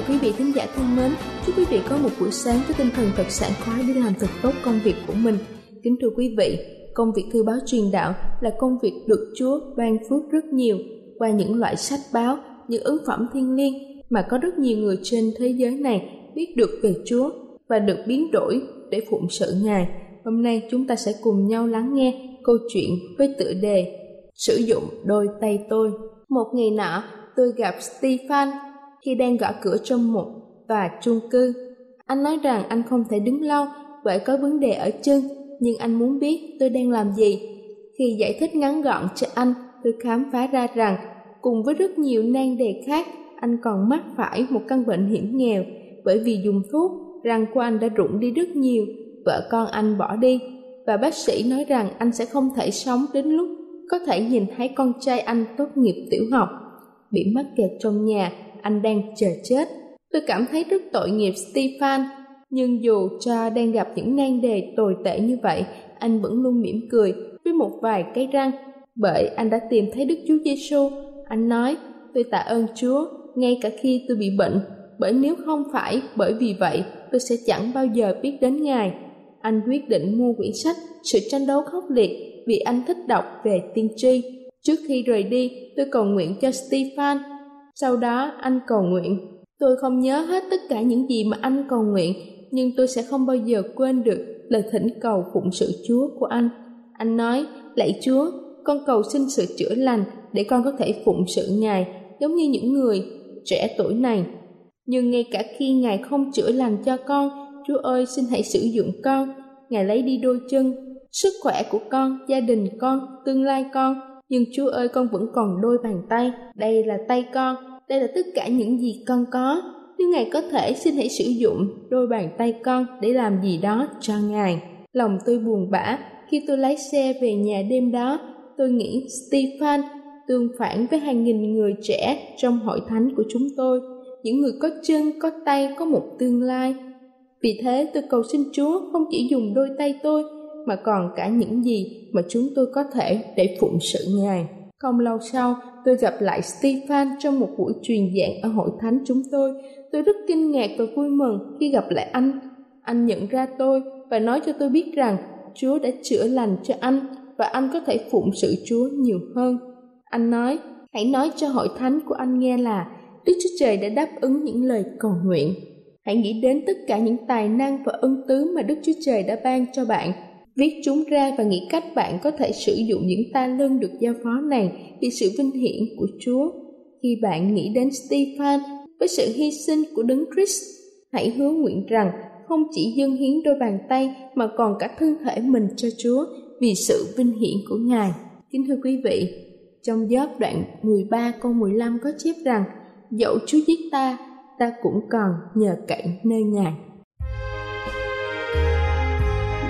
Chào quý vị thính giả thân mến. Chúc quý vị có một buổi sáng với tinh thần thật sảng khoái để làm thật tốt công việc của mình. Kính thưa quý vị, công việc thư báo truyền đạo là công việc được Chúa ban phước rất nhiều qua những loại sách báo, những ấn phẩm thiên liêng mà có rất nhiều người trên thế giới này biết được về Chúa và được biến đổi để phụng sự Ngài. Hôm nay chúng ta sẽ cùng nhau lắng nghe câu chuyện với tựa đề Sử dụng đôi tay tôi. Một ngày nọ, tôi gặp Stephen khi đang gõ cửa trong một tòa chung cư. Anh nói rằng anh không thể đứng lâu bởi có vấn đề ở chân, nhưng anh muốn biết tôi đang làm gì. Khi giải thích ngắn gọn cho anh, tôi khám phá ra rằng cùng với rất nhiều nan đề khác, anh còn mắc phải một căn bệnh hiểm nghèo bởi vì dùng thuốc, răng của anh đã rụng đi rất nhiều, vợ con anh bỏ đi và bác sĩ nói rằng anh sẽ không thể sống đến lúc có thể nhìn thấy con trai anh tốt nghiệp tiểu học bị mắc kẹt trong nhà anh đang chờ chết. Tôi cảm thấy rất tội nghiệp Stefan, nhưng dù cha đang gặp những nan đề tồi tệ như vậy, anh vẫn luôn mỉm cười với một vài cái răng, bởi anh đã tìm thấy Đức Chúa Giêsu. Anh nói, tôi tạ ơn Chúa, ngay cả khi tôi bị bệnh, bởi nếu không phải bởi vì vậy, tôi sẽ chẳng bao giờ biết đến Ngài. Anh quyết định mua quyển sách Sự tranh đấu khốc liệt vì anh thích đọc về tiên tri. Trước khi rời đi, tôi cầu nguyện cho Stefan sau đó anh cầu nguyện. Tôi không nhớ hết tất cả những gì mà anh cầu nguyện, nhưng tôi sẽ không bao giờ quên được lời thỉnh cầu phụng sự Chúa của anh. Anh nói, lạy Chúa, con cầu xin sự chữa lành để con có thể phụng sự Ngài giống như những người trẻ tuổi này. Nhưng ngay cả khi Ngài không chữa lành cho con, Chúa ơi xin hãy sử dụng con. Ngài lấy đi đôi chân, sức khỏe của con, gia đình con, tương lai con. Nhưng Chúa ơi con vẫn còn đôi bàn tay, đây là tay con, đây là tất cả những gì con có. Nếu Ngài có thể, xin hãy sử dụng đôi bàn tay con để làm gì đó cho Ngài. Lòng tôi buồn bã khi tôi lái xe về nhà đêm đó. Tôi nghĩ Stephen tương phản với hàng nghìn người trẻ trong hội thánh của chúng tôi, những người có chân, có tay, có một tương lai. Vì thế tôi cầu xin Chúa không chỉ dùng đôi tay tôi mà còn cả những gì mà chúng tôi có thể để phụng sự Ngài. Không lâu sau, tôi gặp lại Stephen trong một buổi truyền giảng ở hội thánh chúng tôi. Tôi rất kinh ngạc và vui mừng khi gặp lại anh. Anh nhận ra tôi và nói cho tôi biết rằng Chúa đã chữa lành cho anh và anh có thể phụng sự Chúa nhiều hơn. Anh nói, hãy nói cho hội thánh của anh nghe là Đức Chúa Trời đã đáp ứng những lời cầu nguyện. Hãy nghĩ đến tất cả những tài năng và ân tứ mà Đức Chúa Trời đã ban cho bạn viết chúng ra và nghĩ cách bạn có thể sử dụng những ta lưng được giao phó này vì sự vinh hiển của Chúa. Khi bạn nghĩ đến Stephen với sự hy sinh của Đấng Christ, hãy hứa nguyện rằng không chỉ dâng hiến đôi bàn tay mà còn cả thân thể mình cho Chúa vì sự vinh hiển của Ngài. Kính thưa quý vị, trong gióp đoạn 13 câu 15 có chép rằng Dẫu Chúa giết ta, ta cũng còn nhờ cậy nơi ngài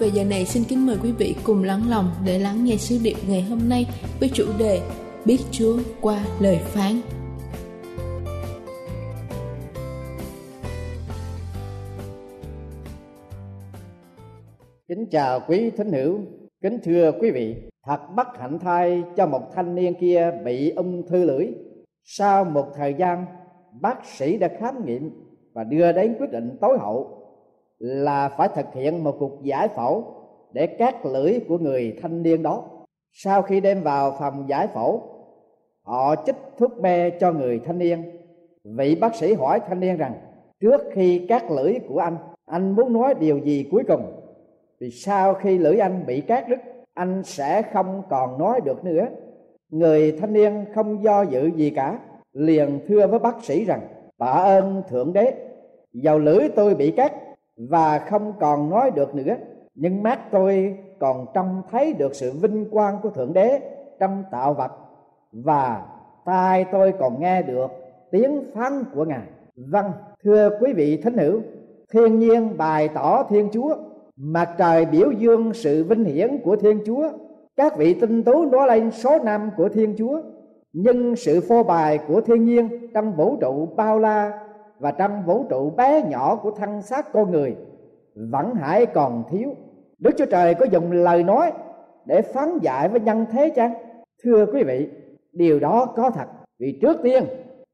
về giờ này xin kính mời quý vị cùng lắng lòng để lắng nghe sứ điệp ngày hôm nay với chủ đề Biết Chúa qua lời phán. Kính chào quý thính hữu, kính thưa quý vị, thật bất hạnh thay cho một thanh niên kia bị ung thư lưỡi. Sau một thời gian, bác sĩ đã khám nghiệm và đưa đến quyết định tối hậu là phải thực hiện một cuộc giải phẫu để cắt lưỡi của người thanh niên đó. Sau khi đem vào phòng giải phẫu, họ chích thuốc mê cho người thanh niên. Vị bác sĩ hỏi thanh niên rằng, trước khi cắt lưỡi của anh anh muốn nói điều gì cuối cùng? Vì sau khi lưỡi anh bị cắt đứt, anh sẽ không còn nói được nữa. Người thanh niên không do dự gì cả, liền thưa với bác sĩ rằng, tạ ơn thượng đế, dầu lưỡi tôi bị cắt và không còn nói được nữa. Nhưng mắt tôi còn trông thấy được sự vinh quang của thượng đế trong tạo vật. Và tai tôi còn nghe được tiếng phán của ngài. Vâng thưa quý vị thính hữu, thiên nhiên bày tỏ thiên chúa mặt trời biểu dương sự vinh hiển của thiên chúa. Các vị tinh tú nói lên số năm của thiên chúa, nhưng sự phô bày của thiên nhiên trong vũ trụ bao la và trong vũ trụ bé nhỏ của thân xác con người, vẫn hãy còn thiếu. Đức chúa trời có dùng lời nói để phán giải với nhân thế chăng? Thưa quý vị, điều đó có thật. Vì trước tiên,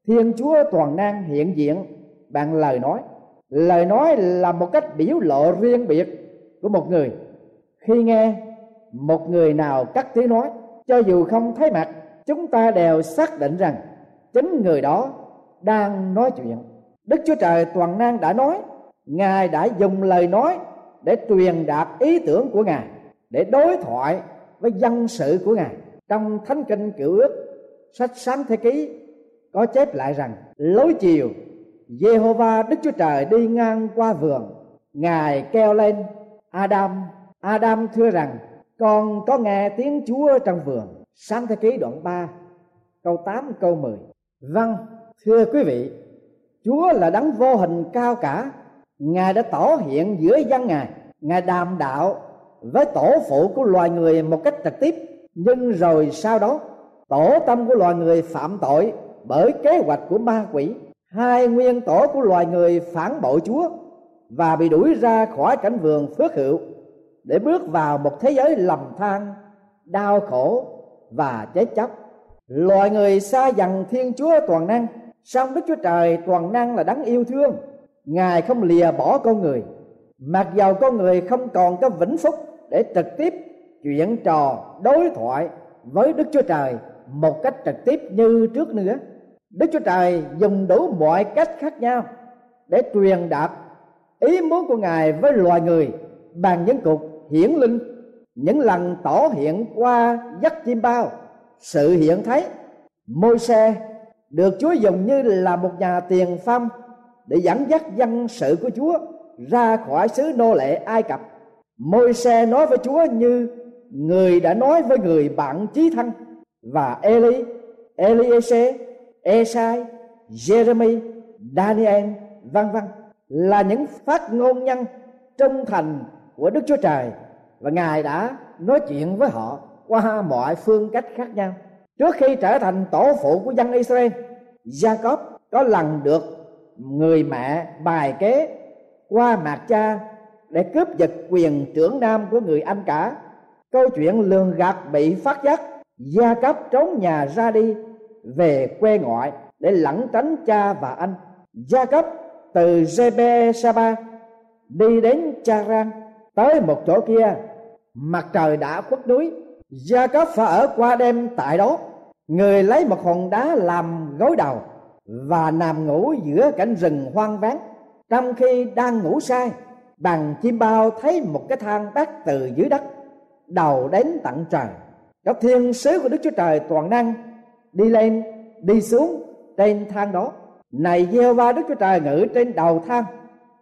thiên chúa toàn năng hiện diện bằng lời nói. Lời nói là một cách biểu lộ riêng biệt của một người. Khi nghe một người nào cắt tiếng nói, cho dù không thấy mặt, chúng ta đều xác định rằng chính người đó đang nói chuyện đức chúa trời toàn năng đã nói, ngài đã dùng lời nói để truyền đạt ý tưởng của ngài, để đối thoại với dân sự của ngài. Trong thánh kinh cựu ước, sách sáng thế ký có chép lại rằng, lối chiều Jehovah Đức Chúa Trời đi ngang qua vườn, Ngài kêu lên, Adam Adam thưa rằng, con có nghe tiếng Chúa trong vườn. Sáng thế ký đoạn 3 câu 8 câu 10 Vâng thưa quý vị Chúa là đấng vô hình cao cả. Ngài đã tỏ hiện giữa dân Ngài. Ngài đàm đạo với tổ phụ của loài người một cách trực tiếp. Nhưng rồi sau đó tổ tâm của loài người phạm tội bởi kế hoạch của ma quỷ. Hai nguyên tổ của loài người phản bội Chúa Và bị đuổi ra khỏi cảnh vườn phước hữu Để bước vào một thế giới lầm than, đau khổ và chết chóc. Loài người xa dần Thiên Chúa toàn năng song đức chúa trời toàn năng là đáng yêu thương. Ngài không lìa bỏ con người. Mặc dầu con người không còn có vĩnh phúc để trực tiếp chuyện trò đối thoại với đức chúa trời một cách trực tiếp như trước nữa, đức chúa trời dùng đủ mọi cách khác nhau để truyền đạt ý muốn của ngài với loài người bằng những cuộc hiển linh, những lần tỏ hiện qua giấc chim bao, sự hiện thấy. Môi xe được Chúa dùng như là một nhà tiền phong để dẫn dắt dân sự của Chúa ra khỏi xứ nô lệ Ai Cập. Môi xe nói với Chúa như người đã nói với người bạn chí thân và Eli, Eliezer, Esai, Jeremy, Daniel, vân vân là những phát ngôn nhân trung thành của Đức Chúa Trời và Ngài đã nói chuyện với họ qua mọi phương cách khác nhau trước khi trở thành tổ phụ của dân Israel, Jacob có lần được người mẹ bài kế qua mạc cha để cướp giật quyền trưởng nam của người anh cả. Câu chuyện lường gạt bị phát giác gia cấp trốn nhà ra đi, về quê ngoại để lẩn tránh cha và anh. Gia cấp từ Jebe Saba đi đến Charan, tới một chỗ kia. Mặt trời đã khuất núi gia cấp phải ở qua đêm tại đó người lấy một hòn đá làm gối đầu và nằm ngủ giữa cảnh rừng hoang vắng. Trong khi đang ngủ say bằng chim bao thấy một cái thang bát từ dưới đất, đầu đến tận trời các thiên sứ của đức chúa trời toàn năng đi lên, đi xuống trên thang đó. Này gieo va đức chúa trời ngự trên đầu thang,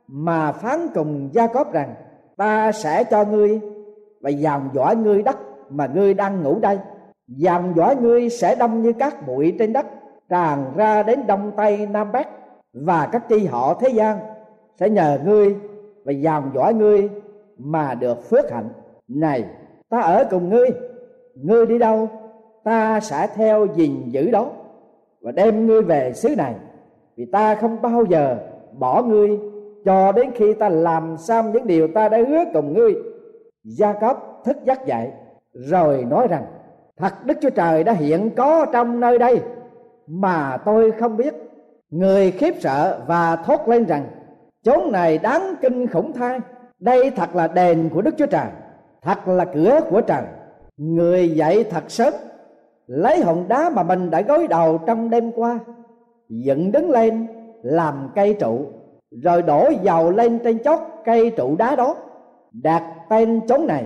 mà phán cùng gia cốp rằng, ta sẽ cho ngươi và dòm dõi ngươi đất mà ngươi đang ngủ đây dàn dõi ngươi sẽ đông như các bụi trên đất, tràn ra đến đông tây nam bắc, và các chi họ thế gian. Sẽ nhờ ngươi và dàn dõi ngươi mà được phước hạnh. Này, ta ở cùng ngươi. Ngươi đi đâu, ta sẽ theo gìn giữ đó. Và đem ngươi về xứ này, vì ta không bao giờ bỏ ngươi cho đến khi ta làm xong những điều ta đã hứa cùng ngươi. Gia cấp thức giấc dậy, rồi nói rằng thật đức chúa trời đã hiện có trong nơi đây, mà tôi không biết. Người khiếp sợ và thốt lên rằng, chốn này đáng kinh khủng thay. Đây thật là đền của đức chúa trời, thật là cửa của trời. Người dậy thật sớm, lấy hòn đá mà mình đã gối đầu trong đêm qua, dựng đứng lên làm cây trụ, rồi đổ dầu lên trên chót cây trụ đá đó. Đặt tên chốn này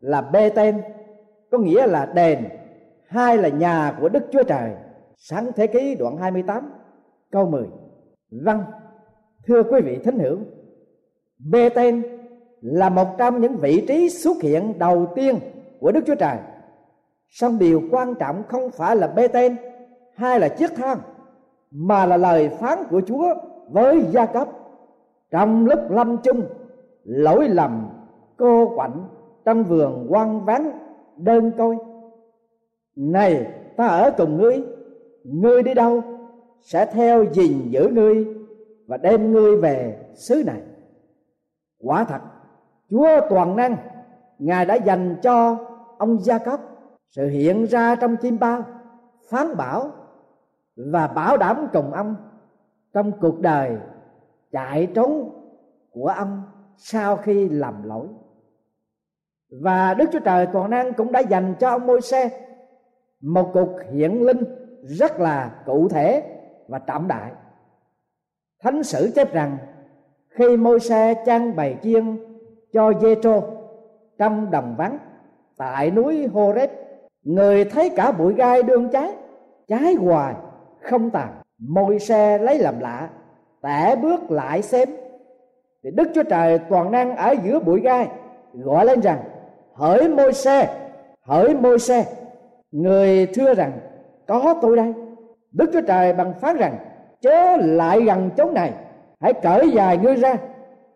là bê tên có nghĩa là đền, hai là nhà của đức chúa trời. Sáng thế ký đoạn 28 câu 10 vâng thưa quý vị thính hữu, bê tên là một trong những vị trí xuất hiện đầu tiên của đức chúa trời. Song điều quan trọng không phải là bê tên hay là chiếc thang, mà là lời phán của chúa với gia cấp trong lúc lâm chung, lỗi lầm, cô quạnh trong vườn quan vắng đơn côi. Này, ta ở cùng ngươi. Ngươi đi đâu, sẽ theo gìn giữ ngươi và đem ngươi về xứ này. Quả thật, chúa toàn năng, ngài đã dành cho ông gia cấp sự hiện ra trong chim bao, phán bảo và bảo đảm cùng ông trong cuộc đời chạy trốn của ông sau khi làm lỗi và Đức Chúa Trời toàn năng cũng đã dành cho ông môi xe một cuộc hiện linh rất là cụ thể và trọng đại. Thánh sử chép rằng, khi môi xe trang bày chiên cho dê trô trong đồng vắng tại núi Horeb, người thấy cả bụi gai đương cháy cháy hoài, không tàn. Môi xe lấy làm lạ, tẻ bước lại xem thì đức chúa trời toàn năng ở giữa bụi gai, gọi lên rằng hỡi môi xe hỡi môi xe người thưa rằng có tôi đây. Đức chúa trời bằng phán rằng, chớ lại gần chỗ này, hãy cởi dài ngươi ra,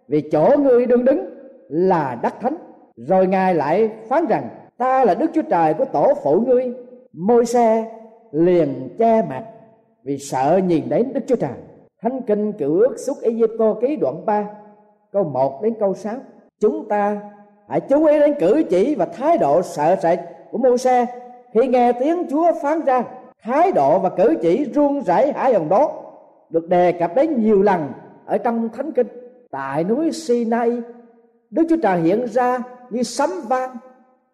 vì chỗ ngươi đương đứng là đất thánh. Rồi ngài lại phán rằng, ta là đức chúa trời của tổ phụ ngươi. Môi xe liền che mặt, vì sợ nhìn đến đức chúa trời. Thánh kinh cựu ước xuất Egypto ký đoạn 3 câu 1 đến câu 6 chúng ta hãy chú ý đến cử chỉ và thái độ sợ sệt của mô xe khi nghe tiếng chúa phán ra, thái độ và cử chỉ run rẩy hải hồng đó, được đề cập đến nhiều lần ở trong thánh kinh. Tại núi Sinai, Đức Chúa Trời hiện ra như sấm vang,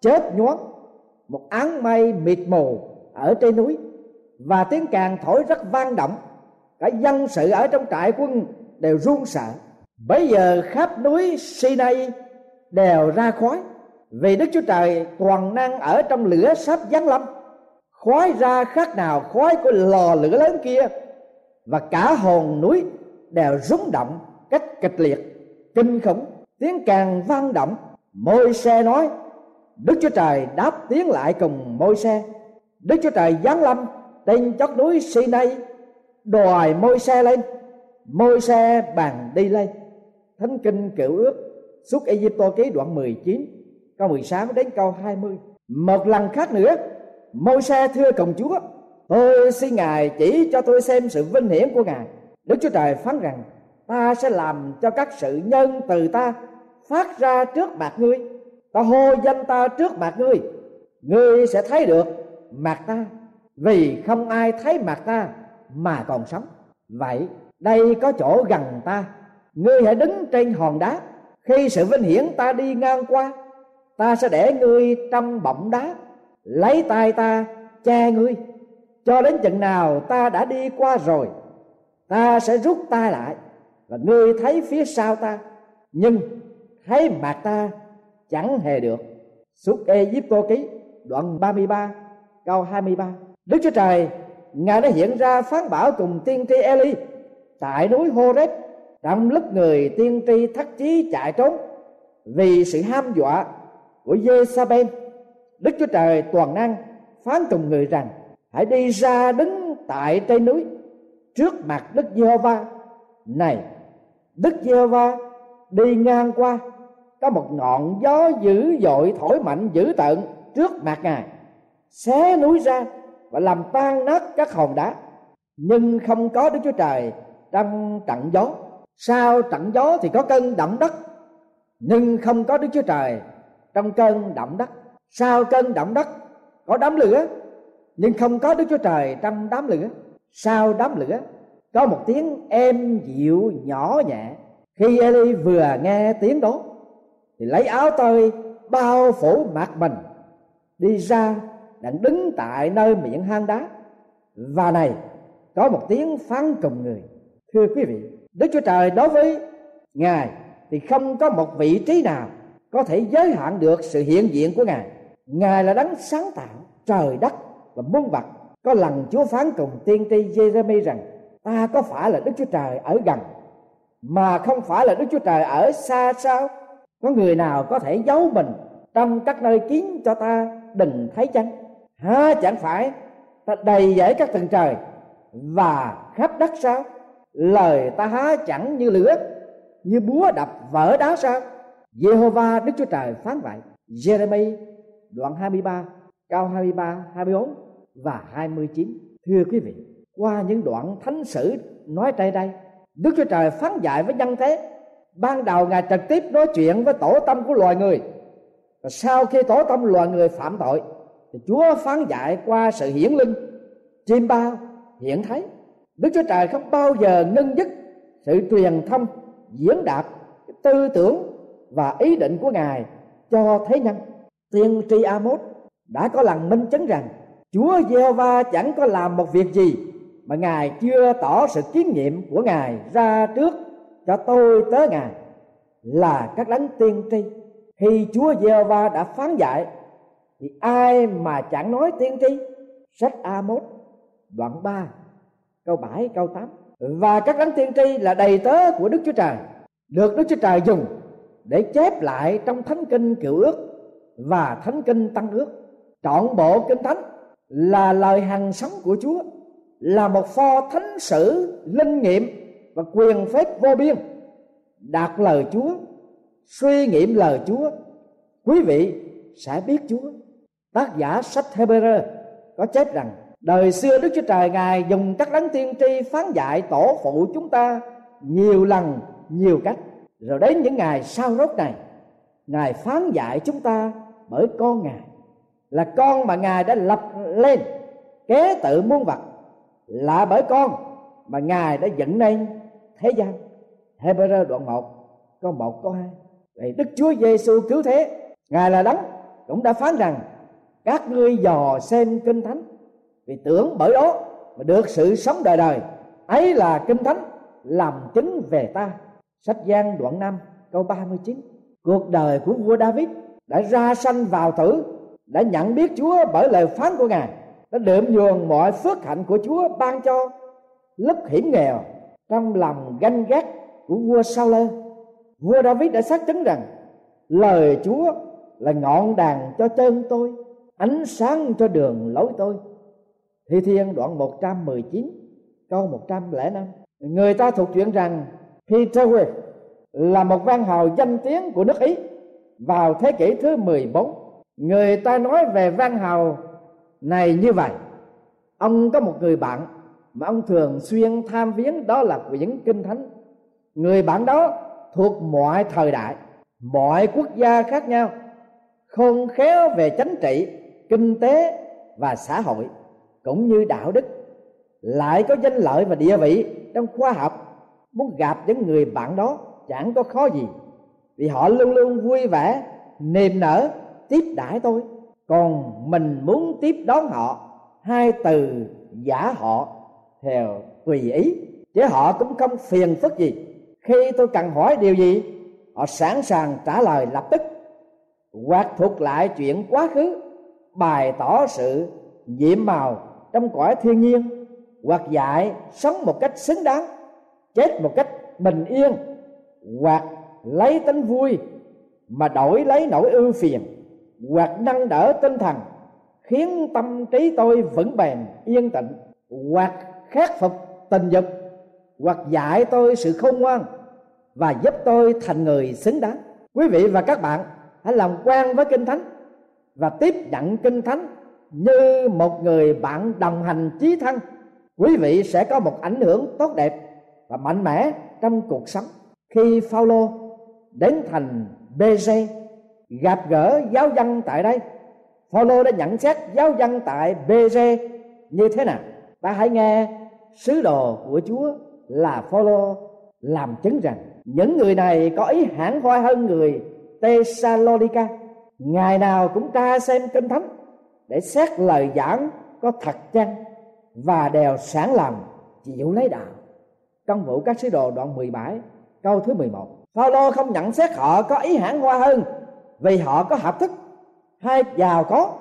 chớp nhoáng, một áng mây mịt mù ở trên núi, và tiếng càng thổi rất vang động cả dân sự ở trong trại quân đều run sợ. Bây giờ khắp núi Sinai đều ra khói. Vì Đức Chúa Trời toàn năng ở trong lửa sắp giáng lâm. Khói ra khác nào khói của lò lửa lớn kia. Và cả hồn núi đều rung động cách kịch liệt, kinh khủng, tiếng càng vang động. Môi xe nói, đức chúa trời đáp tiếng lại cùng môi xe đức chúa trời giáng lâm trên chót núi sinai, đòi môi xe lên. Môi xe bàn đi lên. Thánh kinh cựu ước suốt Egypto ký đoạn 19 câu 16 đến câu 20 một lần khác nữa môi xe thưa công chúa, tôi xin ngài chỉ cho tôi xem sự vinh hiển của ngài. Đức chúa trời phán rằng, ta sẽ làm cho các sự nhân từ ta phát ra trước mặt ngươi. Ta hô danh ta trước mặt ngươi. Ngươi sẽ thấy được mặt ta, vì không ai thấy mặt ta mà còn sống. Vậy đây có chỗ gần ta. Ngươi hãy đứng trên hòn đá khi sự vinh hiển ta đi ngang qua, ta sẽ để ngươi trong bọng đá. Lấy tay ta, che ngươi. Cho đến chừng nào ta đã đi qua rồi, ta sẽ rút ta lại và ngươi thấy phía sau ta. Nhưng thấy mặt ta chẳng hề được. Suốt Egypto ký, đoạn 33 câu 23 Đức Chúa Trời, Ngài đã hiện ra phán bảo cùng tiên tri Eli tại núi Horeb trong lúc người tiên tri thất chí chạy trốn vì sự ham dọa của Jezabel Đức Chúa Trời toàn năng phán cùng người rằng, hãy đi ra đứng tại trên núi trước mặt Đức Giê-hô-va. Này, Đức Giê-hô-va, đi ngang qua, có một ngọn gió dữ dội thổi mạnh dữ tợn trước mặt ngài, xé núi ra và làm tan nát các hòn đá. Nhưng không có đức chúa trời trong trận gió sau trận gió thì có cơn động đất, nhưng không có đức chúa trời trong cơn động đất? Sau cơn động đất có đám lửa, nhưng không có đức chúa trời trong đám lửa? Sau đám lửa có một tiếng êm dịu nhỏ nhẹ? Khi Eli vừa nghe tiếng đó, thì lấy áo tơi bao phủ mặt mình, đi ra đang đứng tại nơi miệng hang đá. Và này, có một tiếng phán cùng người. Thưa quý vị đức chúa trời đối với ngài thì không có một vị trí nào có thể giới hạn được sự hiện diện của ngài. Ngài là đấng sáng tạo, trời đất và muôn vật. Có lần chúa phán cùng tiên tri Jeremy rằng, ta có phải là đức chúa trời ở gần, mà không phải là đức chúa trời ở xa sao? Có người nào có thể giấu mình trong các nơi kín cho ta, đừng thấy chăng? Ha, chẳng phải. Ta đầy dẫy các tầng trời và khắp đất sao? Lời ta há chẳng như lửa, như búa đập vỡ đá sao? Jehovah Đức Chúa Trời phán vậy. Jeremy đoạn 23 câu 23 24 và 29 thưa quý vị, qua những đoạn thánh sử nói tại đây, Đức Chúa Trời phán dạy với nhân thế. Ban đầu ngài trực tiếp nói chuyện với tổ tâm của loài người. Và sau khi tổ tâm loài người phạm tội, thì Chúa phán dạy qua sự hiển linh, chim bao hiện thấy. Đức Chúa Trời không bao giờ nâng dứt sự truyền thông, diễn đạt tư tưởng và ý định của ngài cho thế nhân. Tiên tri Amos đã có lần minh chứng rằng Chúa Giê-hô-va chẳng có làm một việc gì mà ngài chưa tỏ sự kiến nghiệm của ngài ra trước cho tôi tới ngài là các đấng tiên tri. Khi Chúa Giê-hô-va đã phán dạy, thì ai mà chẳng nói tiên tri? Sách A1 đoạn 3 câu 7 câu 8 và các đấng tiên tri là đầy tớ của Đức Chúa Trời, được Đức Chúa Trời dùng để chép lại trong thánh kinh cựu ước và thánh kinh tăng ước. Trọn bộ kinh thánh là lời hằng sống của Chúa, là một pho thánh sử, linh nghiệm và quyền phép vô biên. Đạt lời Chúa, suy nghiệm lời Chúa, quý vị sẽ biết Chúa. Tác giả sách Hebrew có chép rằng đời xưa Đức Chúa Trời ngài dùng các đấng tiên tri phán dạy tổ phụ chúng ta nhiều lần, nhiều cách. Rồi đến những ngày sau rốt này, ngài phán dạy chúng ta bởi con ngài, là con mà ngài đã lập lên, kế tự muôn vật, là bởi con mà ngài đã dựng nên thế gian. Hebrew đoạn 1 câu 1 câu 2 Vậy Đức Chúa Giêsu cứu thế, Ngài là đấng cũng đã phán rằng, các ngươi dò xem kinh thánh vì tưởng bởi đó mà được sự sống đời đời, ấy là kinh thánh làm chứng về ta. Sách giang đoạn 5 câu 39 cuộc đời của vua David đã ra sanh vào tử, đã nhận biết Chúa bởi lời phán của Ngài, đã đượm nhường mọi phước hạnh của Chúa ban cho lúc hiểm nghèo trong lòng ganh ghét của vua Sao Lê vua David đã xác chứng rằng lời Chúa là ngọn đàn cho chân tôi, ánh sáng cho đường lối tôi. Thi Thiên đoạn 119 câu 105 Người ta thuộc chuyện rằng Peter là một văn hào danh tiếng của nước Ý vào thế kỷ thứ 14 Người ta nói về văn hào này như vậy. Ông có một người bạn mà ông thường xuyên tham viếng, đó là quyển kinh thánh. Người bạn đó thuộc mọi thời đại, mọi quốc gia khác nhau, khôn khéo về chính trị, kinh tế và xã hội cũng như đạo đức. Lại có danh lợi và địa vị trong khoa học. Muốn gặp những người bạn đó chẳng có khó gì. Vì họ luôn luôn vui vẻ, niềm nở, tiếp đãi tôi. Còn mình muốn tiếp đón họ, hai từ giả họ theo tùy ý. Chứ họ cũng không phiền phức gì. Khi tôi cần hỏi điều gì, họ sẵn sàng trả lời lập tức. Hoặc thuật lại chuyện quá khứ, bày tỏ sự nhiệm màu trong cõi thiên nhiên, hoặc dạy sống một cách xứng đáng, chết một cách bình yên, hoặc lấy tính vui mà đổi lấy nỗi ưu phiền, hoặc nâng đỡ tinh thần, khiến tâm trí tôi vững bền, yên tĩnh, hoặc khắc phục tình dục, hoặc dạy tôi sự khôn ngoan và giúp tôi thành người xứng đáng. Quý vị và các bạn hãy làm quen với kinh thánh và tiếp nhận kinh thánh như một người bạn đồng hành chí thân, quý vị sẽ có một ảnh hưởng tốt đẹp và mạnh mẽ trong cuộc sống. Khi Phaolô đến thành BG gặp gỡ giáo dân tại đây, Phaolô đã nhận xét giáo dân tại BG như thế nào. Ta hãy nghe sứ đồ của Chúa là Phaolô làm chứng rằng những người này có ý hãn hoi hơn người Tesalonica ngày nào cũng tra xem kinh thánh để xét lời giảng có thật chăng? Và đều sẵn lòng chịu lấy đạo. Công vụ các sứ đồ đoạn 17 câu thứ 11 Phaolô không nhận xét họ có ý hãn hoa hơn vì họ có học thức. Hay giàu có,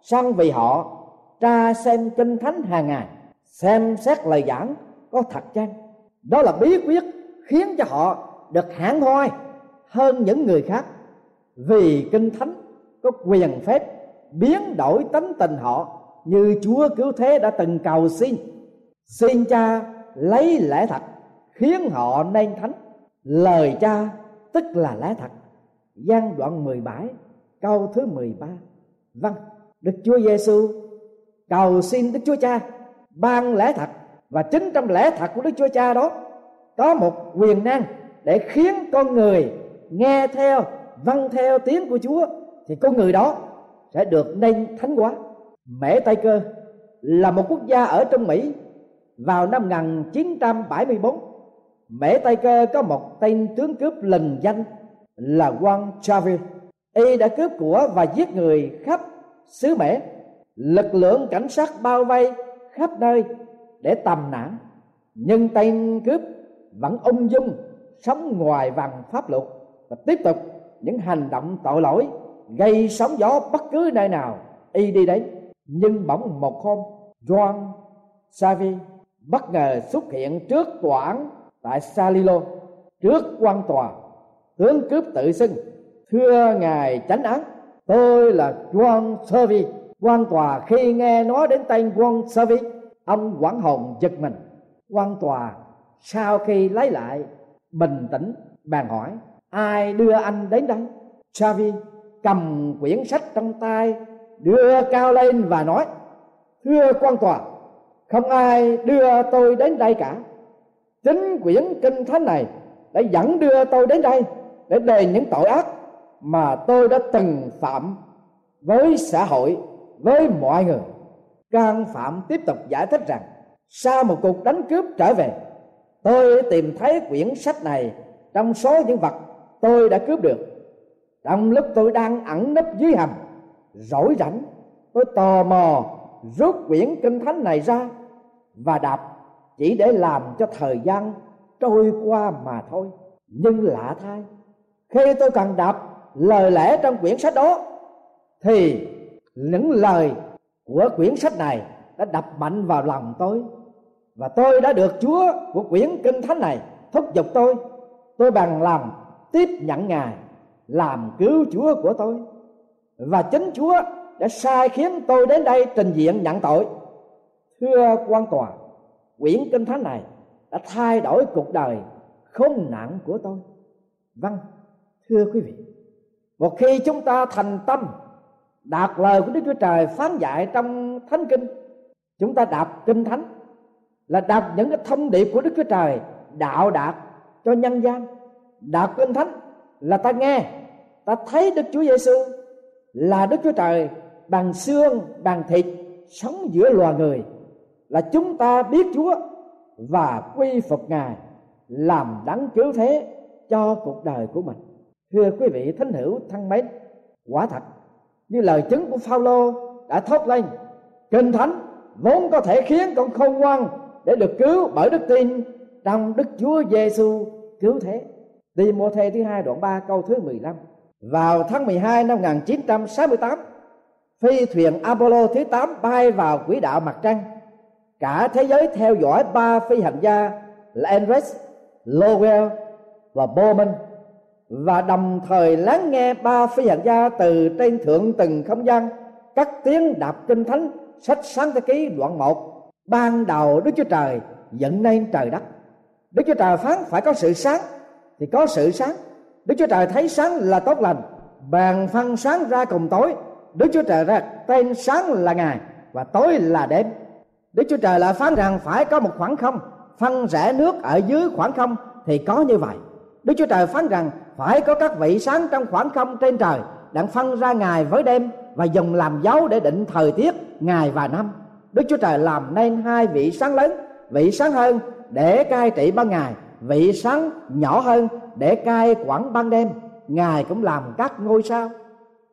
song vì họ tra xem kinh thánh hàng ngày, xem xét lời giảng có thật chăng? Đó là bí quyết khiến cho họ được hãn hoi hơn những người khác vì kinh thánh có quyền phép biến đổi tánh tình họ, như Chúa cứu thế đã từng cầu xin. Xin cha lấy lẽ thật, khiến họ nên thánh. Lời cha tức là lẽ thật. Gian đoạn 17 câu thứ 13 vâng Đức Chúa Giêsu cầu xin Đức Chúa Cha ban lẽ thật, và chính trong lẽ thật của Đức Chúa Cha đó, có một quyền năng để khiến con người nghe theo vâng theo tiếng của Chúa, thì con người đó sẽ được nên thánh hóa. Mễ Tây Cơ là một quốc gia ở trong Mỹ vào năm 1974 Mễ Tây Cơ có một tên tướng cướp lừng danh là Juan Chavez y đã cướp của và giết người khắp xứ Mễ. Lực lượng cảnh sát bao vây khắp nơi để tầm nã nhưng tên cướp vẫn ung dung, sống ngoài vòng pháp luật và tiếp tục những hành động tội lỗi gây sóng gió bất cứ nơi nào, y đi đến. Nhưng bỗng một hôm, Juan Savi bất ngờ xuất hiện trước tòa án tại Salilo, trước quan tòa. Tướng cướp tự xưng, thưa ngài chánh án, tôi là Juan Savi quan tòa khi nghe nói đến tên Juan Savi ông quảng hồn giật mình. Quan tòa sau khi lấy lại bình tĩnh bàn hỏi, ai đưa anh đến đây? Savi cầm quyển sách trong tay, đưa cao lên và nói, thưa quan tòa, không ai đưa tôi đến đây cả. Chính quyển kinh thánh này đã dẫn đưa tôi đến đây để đền những tội ác mà tôi đã từng phạm với xã hội, với mọi người. Can phạm tiếp tục giải thích rằng, sau một cuộc đánh cướp trở về, tôi tìm thấy quyển sách này trong số những vật tôi đã cướp được trong lúc tôi đang ẩn nấp dưới hầm, rỗi rảnh, tôi tò mò rút quyển kinh thánh này ra và đọc chỉ để làm cho thời gian trôi qua mà thôi. Nhưng lạ thay, khi tôi cần đọc lời lẽ trong quyển sách đó, thì những lời của quyển sách này đã đập mạnh vào lòng tôi và tôi đã được Chúa của quyển kinh thánh này thúc giục tôi. Tôi bằng lòng tiếp nhận ngài làm cứu chúa của tôi. Và chính chúa đã sai khiến tôi đến đây trình diện nhận tội. Thưa quan tòa, quyển kinh thánh này đã thay đổi cuộc đời khốn nạn của tôi. Vâng thưa quý vị, một khi chúng ta thành tâm đạt lời của đức chúa trời phán dạy trong thánh kinh, chúng ta đọc kinh thánh là đọc những cái thông điệp của đức chúa trời đạo đạt cho nhân gian. Đọc kinh thánh là ta nghe ta thấy đức chúa giêsu là đức chúa trời bằng xương, bằng thịt, sống giữa loài người, là chúng ta biết chúa và quy phục ngài, làm đấng cứu thế cho cuộc đời của mình thưa quý vị thính hữu thân mến, quả thật, như lời chứng của Phaolô đã thốt lên, kinh thánh vốn có thể khiến con khôn ngoan để được cứu bởi đức tin trong Đức Chúa Giêsu cứu thế. Timôthê thứ hai đoạn 3 câu thứ 15. Vào tháng 12 năm 1968, phi thuyền Apollo thứ 8 bay vào quỹ đạo mặt trăng. Cả thế giới theo dõi ba phi hành gia là Andres, Lowell và Bowman và đồng thời lắng nghe ba phi hành gia từ trên thượng từng không gian các tiếng đạp kinh thánh sách sáng thế ký đoạn 1 ban đầu Đức Chúa Trời dẫn nên trời đất. Đức Chúa Trời phán phải có sự sáng thì có sự sáng. Đức Chúa Trời thấy sáng là tốt lành, bàn phân sáng ra cùng tối. Đức Chúa Trời ra, tên sáng là ngày và tối là đêm. Đức Chúa Trời lại phán rằng phải có một khoảng không phân rẽ nước ở dưới khoảng không thì có như vậy. Đức Chúa Trời phán rằng phải có các vị sáng trong khoảng không trên trời đặng phân ra ngày với đêm và dùng làm dấu để định thời tiết, ngày và năm. Đức Chúa Trời làm nên hai vị sáng lớn, vị sáng hơn để cai trị ban ngày vị sáng nhỏ hơn để cai quản ban đêm, ngài cũng làm các ngôi sao.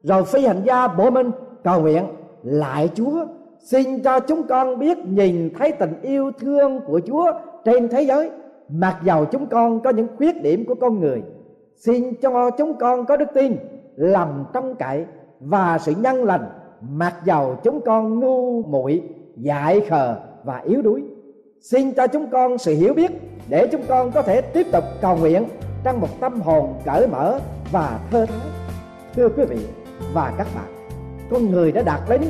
Rồi phi hành gia bộ minh cầu nguyện, lại chúa, xin cho chúng con biết nhìn thấy tình yêu thương của chúa trên thế giới. Mặc dầu chúng con có những khuyết điểm của con người, xin cho chúng con có đức tin, lòng trong cậy và sự nhân lành. Mặc dầu chúng con ngu muội, dại khờ và yếu đuối, xin cho chúng con sự hiểu biết để chúng con có thể tiếp tục cầu nguyện trong một tâm hồn cởi mở và thơ thái thưa quý vị và các bạn, con người đã đạt đến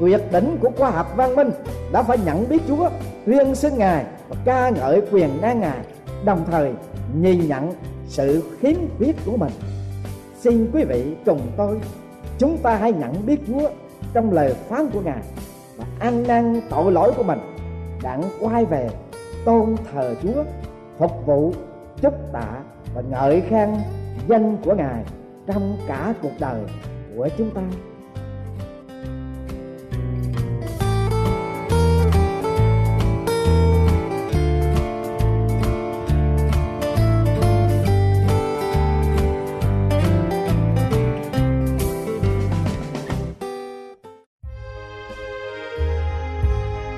tuyệt đỉnh của khoa học văn minh, đã phải nhận biết chúa, tuyên xưng ngài và ca ngợi quyền năng ngài, đồng thời nhìn nhận sự khiếm khuyết của mình. Xin quý vị cùng tôi, chúng ta hãy nhận biết chúa trong lời phán của ngài và ăn năn tội lỗi của mình, đặng quay về tôn thờ chúa, phục vụ chúc tạ và ngợi khen danh của ngài trong cả cuộc đời của chúng ta.